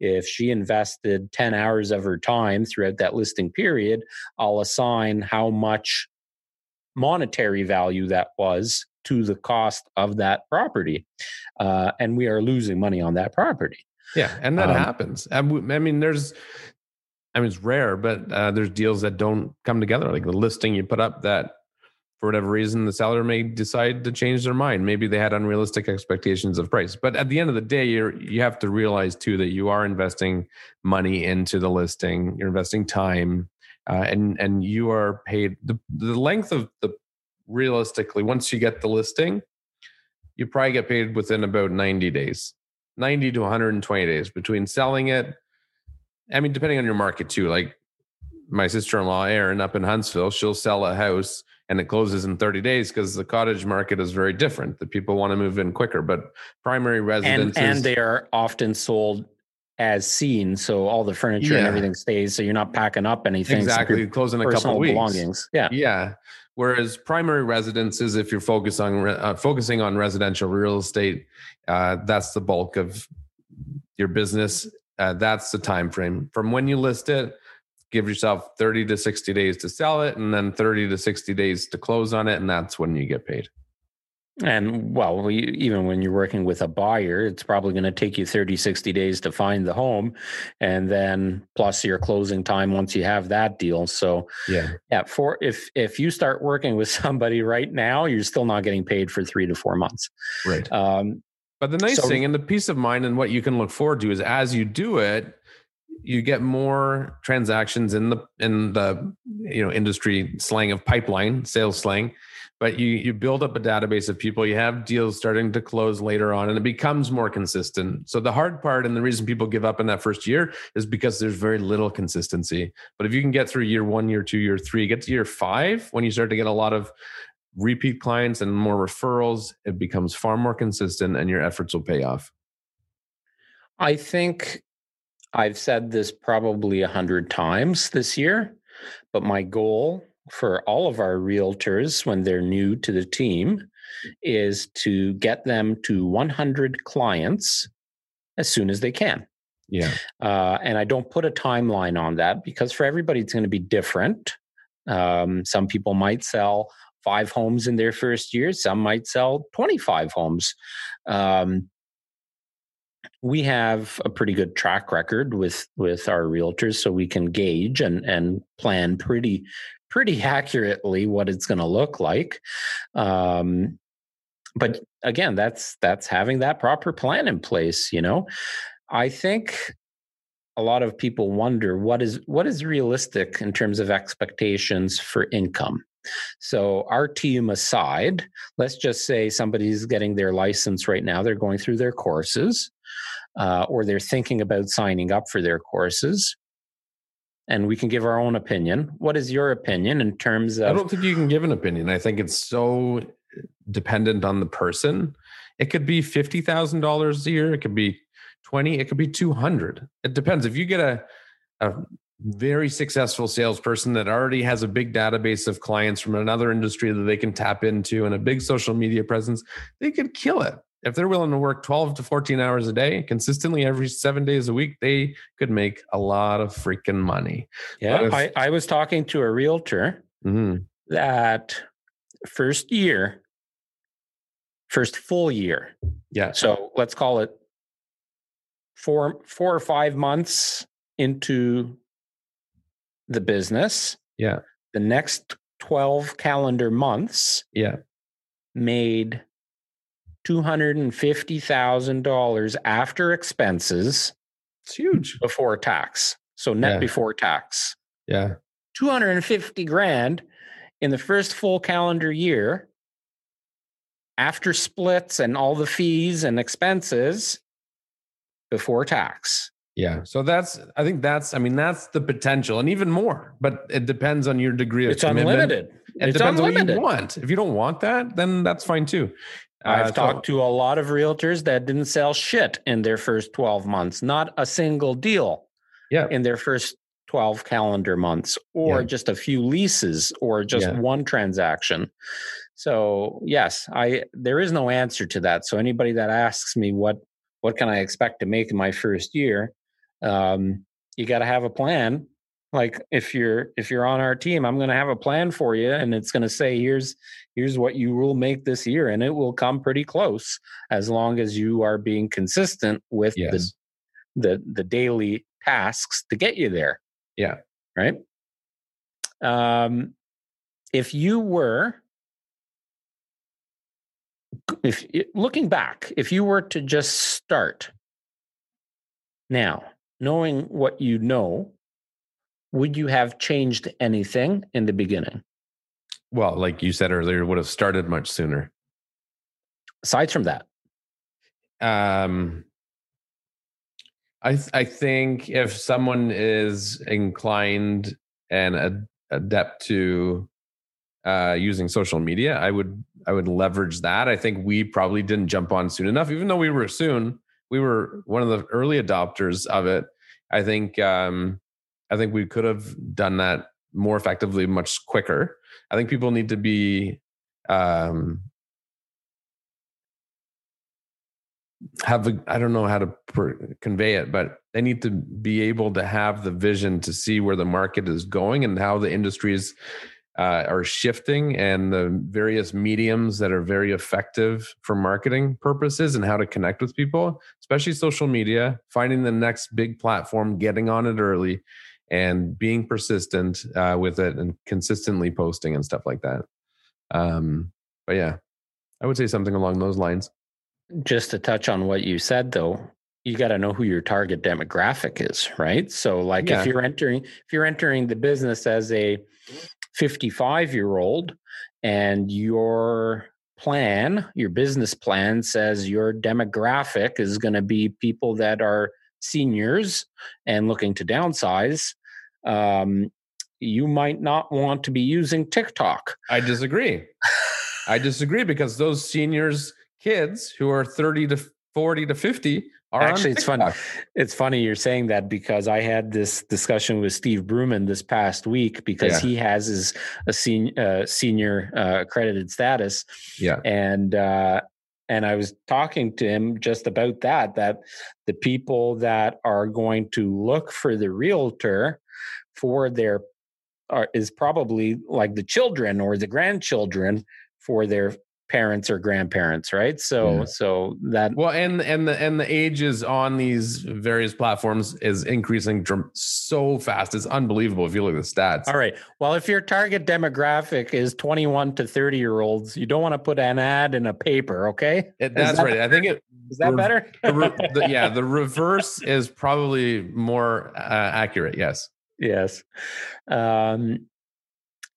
if she invested 10 hours of her time throughout that listing period, I'll assign how much monetary value that was to the cost of that property. Uh, and we are losing money on that property. Yeah, and that um, happens. I mean, there's, I mean, it's rare, but uh, there's deals that don't come together. Like the listing you put up that for whatever reason, the seller may decide to change their mind. Maybe they had unrealistic expectations of price. But at the end of the day, you're you have to realize too that you are investing money into the listing. You're investing time, uh, and and you are paid the the length of the realistically once you get the listing, you probably get paid within about ninety days, ninety to one hundred and twenty days between selling it. I mean, depending on your market too. Like my sister-in-law Erin up in Huntsville, she'll sell a house and it closes in 30 days because the cottage market is very different. The people want to move in quicker, but primary residences and, and they are often sold as seen, so all the furniture yeah. and everything stays. So you're not packing up anything. Exactly, close in a couple of weeks. Belongings. Yeah, yeah. Whereas primary residences, if you're focused on uh, focusing on residential real estate, uh, that's the bulk of your business. Uh, that's the time frame from when you list it give yourself 30 to 60 days to sell it and then 30 to 60 days to close on it and that's when you get paid and well even when you're working with a buyer it's probably going to take you 30 60 days to find the home. And then plus your closing time once you have that deal. So yeah. yeah for if if you start working with somebody right now you're still not getting paid for three to four months. Right. Um, but the nice so, thing and the peace of mind and what you can look forward to is as you do it you get more transactions in the in the you know industry slang of pipeline sales slang but you you build up a database of people. You have deals starting to close later on and it becomes more consistent. So the hard part and the reason people give up in that first year is because there's very little consistency. But if you can get through year one year two year three get to year five when you start to get a lot of repeat clients and more referrals it becomes far more consistent and your efforts will pay off. I think I've said this probably a hundred times this year, but my goal for all of our realtors when they're new to the team is to get them to 100 clients as soon as they can. Yeah. Uh, and I don't put a timeline on that because for everybody it's going to be different. Um, some people might sell five homes in their first year, some might sell 25 homes. Um, we have a pretty good track record with with our realtors so we can gauge and and plan pretty pretty accurately what it's going to look like um, but again that's that's having that proper plan in place you know i think a lot of people wonder what is what is realistic in terms of expectations for income so our team aside let's just say somebody's getting their license right now they're going through their courses uh, or they're thinking about signing up for their courses. And we can give our own opinion. What is your opinion in terms of? I don't think you can give an opinion. I think it's so dependent on the person. It could be fifty thousand dollars a year. It could be twenty. It could be two hundred. It depends. If you get a a very successful salesperson that already has a big database of clients from another industry that they can tap into and a big social media presence, they could kill it if they're willing to work 12 to 14 hours a day consistently every seven days a week, they could make a lot of freaking money. Yeah. If, I, I, was talking to a realtor mm-hmm. that first year, first full year. Yeah. So let's call it four, four or five months into the business. Yeah. the next 12 calendar months Yeah. made $250,000 after expenses It's huge. before tax. So net Yeah. before tax. Yeah. 250 grand in the first full calendar year after splits and all the fees and expenses before tax. Yeah. So that's I think that's I mean that's the potential and even more, but it depends on your degree of It's commitment. unlimited. It It's depends on what you want. If you don't want that, then that's fine too. I've Uh, so- talked to a lot of realtors that didn't sell shit in their first 12 months, not a single deal Yeah. in their first 12 calendar months, or Yeah. just a few leases, or just Yeah. one transaction. So yes, I there is no answer to that. So anybody that asks me what what can I expect to make in my first year, um, you got to have a plan. Like if you're if you're on our team, I'm going to have a plan for you, and it's going to say here's here's what you will make this year, and it will come pretty close as long as you are being consistent with the the the daily tasks to get you there. Yeah. Right. Um, if you were, if looking back, if you were to just start now, knowing what you know, would you have changed anything in the beginning? Well, like you said earlier, would have started much sooner. Aside from that, Um, I th- I think if someone is inclined and ad- adept to uh, using social media, I would I would leverage that. I think we probably didn't jump on soon enough, even though we were soon. We were one of the early adopters of it. I think um, I think we could have done that more effectively, much quicker. I think people need to be um, have I don't know how to per, convey it, but they need to be able to have the vision to see where the market is going and how the industries uh, are shifting and the various mediums that are very effective for marketing purposes and how to connect with people, especially social media, finding the next big platform, getting on it early, and being persistent uh, with it and consistently posting and stuff like that. Um, but yeah, I would say something along those lines. just to touch on what you said though you got to know who your target demographic is right so like Yeah. if you're entering if you're entering the business as a 55 year old and your plan your business plan says your demographic is going to be people that are seniors and looking to downsize um, you might not want to be using tiktok I disagree. I disagree because those seniors kids who are 30 to 40 to 50 are Actually, it's funny It's funny you're saying that because I had this discussion with Steve Bruman this past week because Yeah. he has his a senior uh, senior uh, accredited status, Yeah. and uh, and I was talking to him just about that. That the people that are going to look for the realtor for their are, is probably like the children or the grandchildren for their parents or grandparents, right? So Yeah. so that Well, and and the and the ages on these various platforms is increasing dram- so fast. It's unbelievable if you look at the stats. All right. Well, if your target demographic is 21 to 30 year olds, you don't want to put an ad in a paper, okay? It- that's that- right. I think it. Is that Rev- better? the re- the- yeah, the reverse is probably more uh, accurate. Yes. yes. Um,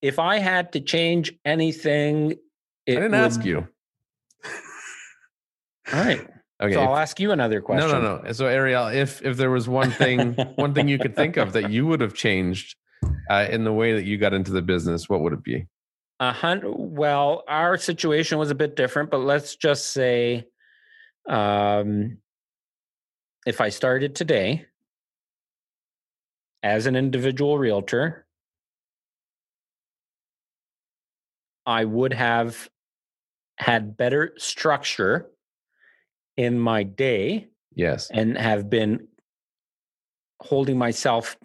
if I had to change anything, it I didn't would- ask you. All right. Okay. So I'll ask you another question. No, no, no. So Ariel, if if there was one thing, one thing you could think of that you would have changed uh, in the way that you got into the business, what would it be? A hundred. Well, our situation was a bit different, but let's just say, um, if I started today as an individual realtor, I would have had better structure in my day Yes. and have been holding myself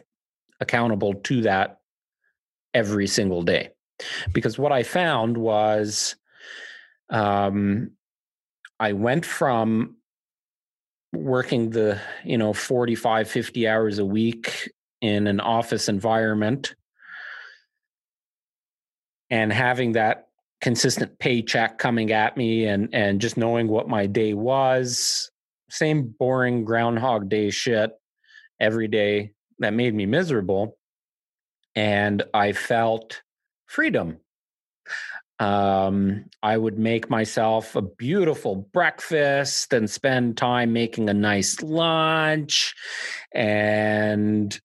accountable to that every single day because what i found was um, i went from working the you know 45 50 hours a week in an office environment and having that consistent paycheck coming at me and and just knowing what my day was. Same boring groundhog day shit every day that made me miserable. And i felt freedom. Um, I would make myself a beautiful breakfast and spend time making a nice lunch. And,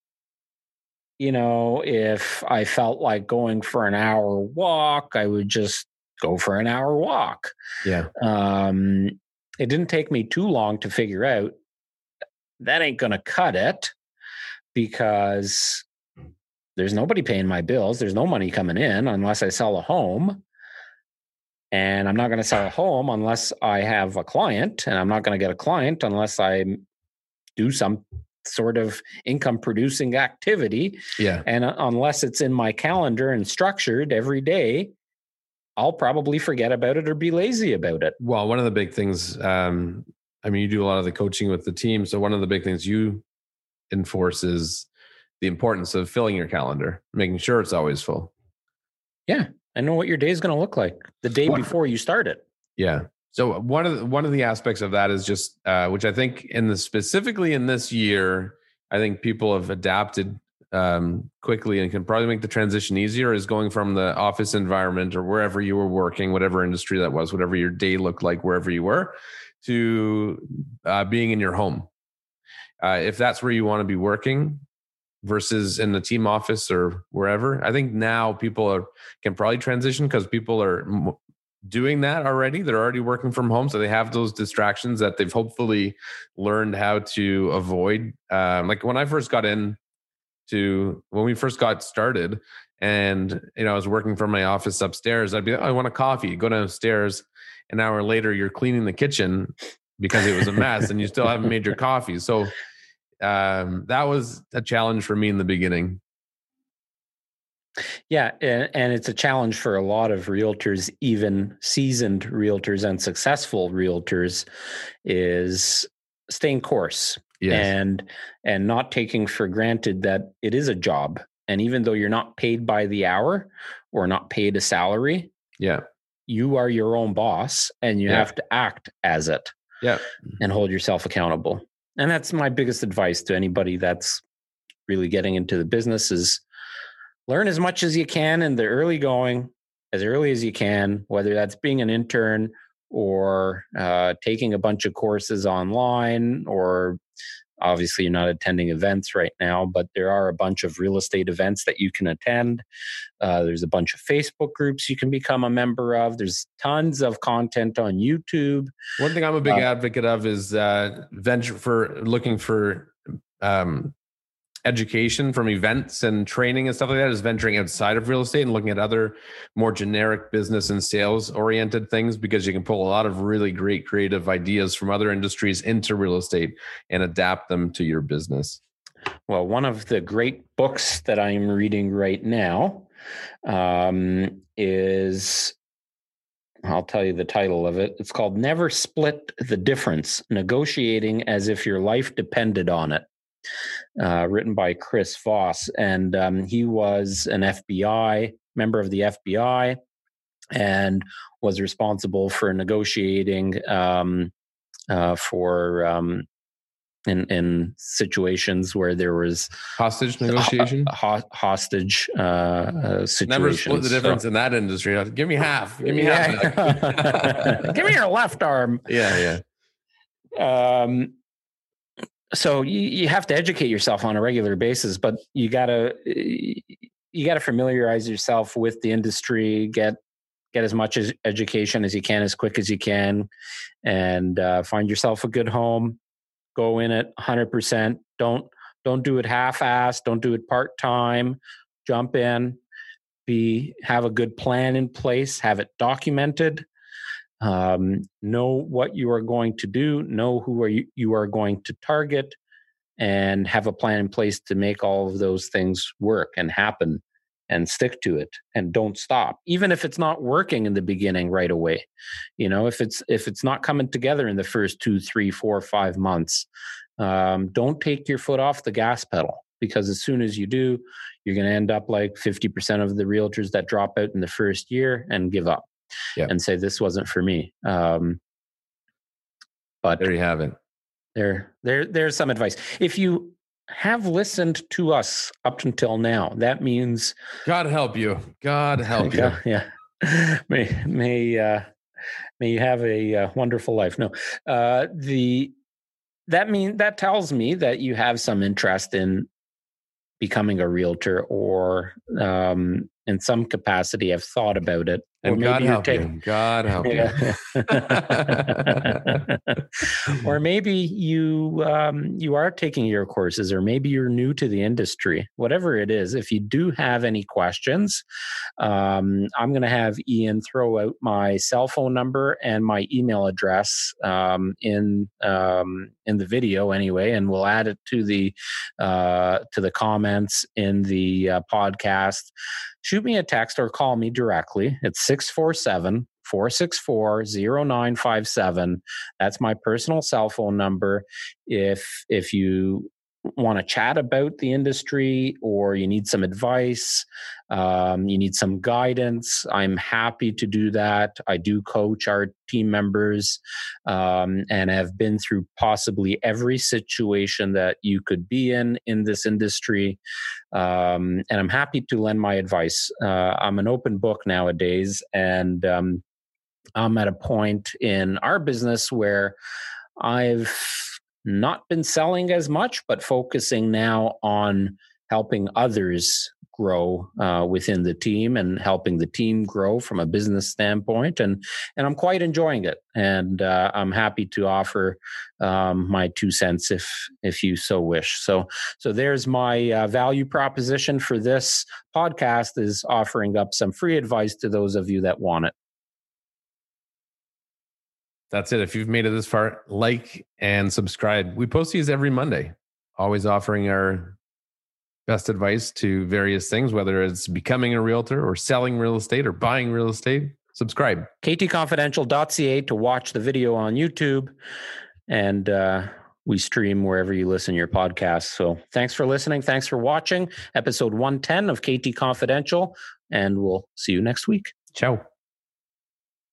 you know, if I felt like going for an hour walk, I would just go for an hour walk. Yeah. Um, it didn't take me too long to figure out that ain't going to cut it because there's nobody paying my bills. There's no money coming in unless I sell a home and I'm not going to sell a home unless I have a client, and I'm not going to get a client unless I do some sort of income producing activity. Yeah. And uh, unless it's in my calendar and structured every day, I'll probably forget about it or be lazy about it. Well, one of the big things, um, I mean, you do a lot of the coaching with the team. So one of the big things you enforce is the importance of filling your calendar, making sure it's always full. Yeah. I know what your day is going to look like the day what? before you start it. Yeah. So one of the, one of the aspects of that is just, uh, which I think in the specifically in this year, I think people have adapted um, quickly and can probably make the transition easier. Is going from the office environment or wherever you were working, whatever industry that was, whatever your day looked like, wherever you were, to uh, being in your home. Uh, if that's where you want to be working, versus in the team office or wherever. I think now people are, can probably transition because people are doing that already. They're already working from home, so they have those distractions that they've hopefully learned how to avoid. Um, like when I first got in to when we first got started, and you know I was working from my office upstairs. I'd be, oh, I want a coffee. Go downstairs. An hour later, you're cleaning the kitchen because it was a mess, and you still haven't made your coffee. So um, that was a challenge for me in the beginning. Yeah, and, and it's a challenge for a lot of realtors, even seasoned realtors and successful realtors, is staying course yes. and and not taking for granted that it is a job. And even though you're not paid by the hour or not paid a salary, yeah, you are your own boss and you yeah. have to act as it. Yeah, and hold yourself accountable and that's my biggest advice to anybody that's really getting into the business is learn as much as you can in the early going as early as you can whether that's being an intern or uh, taking a bunch of courses online or obviously you're not attending events right now but there are a bunch of real estate events that you can attend. Uh, there's a bunch of facebook groups you can become a member of. There's tons of content on youtube. One thing i'm a big uh, advocate of is uh, venture for looking for um, education from events and training and stuff like that is venturing outside of real estate and looking at other more generic business and sales oriented things because you can pull a lot of really great creative ideas from other industries into real estate and adapt them to your business. Well, one of the great books that I'm reading right now um, is I'll tell you the title of it. It's called Never Split the Difference Negotiating as if your life depended on it uh, written by Chris Voss. And um, he was an FBI member of the FBI and was responsible for negotiating um, uh, for um, in in situations where there was hostage negotiation, ho- hostage uh, uh, situations. Never split the difference so, in that industry. Give me half. Give me yeah. half. Give me your left arm. Yeah, yeah. Um, so you, you have to educate yourself on a regular basis but you gotta you gotta familiarize yourself with the industry get get as much as education as you can as quick as you can and uh, find yourself a good home. Go in at 100% don't don't do it half-assed. Don't do it part-time. Jump in. Be have a good plan in place. Have it documented um, know what you are going to do know who are you, you are going to target and have a plan in place to make all of those things work and happen and stick to it and don't stop even if it's not working in the beginning right away. You know if it's if it's not coming together in the first two three four five months um, don't take your foot off the gas pedal because as soon as you do, you're going to end up like 50% of the realtors that drop out in the first year and give up And say, this wasn't for me. Um, but There you have it. there, there, there's some advice. If you have listened to us up until now, that means God help you. God help you. yeah, yeah. may may uh, may you have a uh, wonderful life. No, uh, the that mean that tells me that you have some interest in becoming a realtor, or um, in some capacity have thought about it. Or And God help taking- you. God help you. Or maybe you um, you are taking your courses, or maybe you're new to the industry. Whatever it is, if you do have any questions, um, I'm going to have Ian throw out my cell phone number and my email address um, in um, in the video anyway, and we'll add it to the uh, to the comments in the uh, podcast. Shoot me a text or call me directly. It's 647 464 0957. That's my personal cell phone number. If if you want to chat about the industry or you need some advice, um, you need some guidance, I'm happy to do that. I do coach our team members um, and have been through possibly every situation that you could be in in this industry. Um, and I'm happy to lend my advice. Uh, I'm an open book nowadays, and um, I'm at a point in our business where I've not been selling as much, but focusing now on helping others grow uh, within the team and helping the team grow from a business standpoint and and I'm quite enjoying it and uh, I'm happy to offer um, my two cents if if you so wish. So so there's my uh, value proposition for this podcast is offering up some free advice to those of you that want it That's it. If you've made it this far, like and subscribe. We post these every Monday, always offering our best advice to various things, whether it's becoming a realtor or selling real estate or buying real estate. Subscribe. ktconfidential.ca to watch the video on YouTube and uh, we stream wherever you listen your podcast. So thanks for listening. Thanks for watching episode 110 of KT Confidential, and we'll see you next week. Ciao.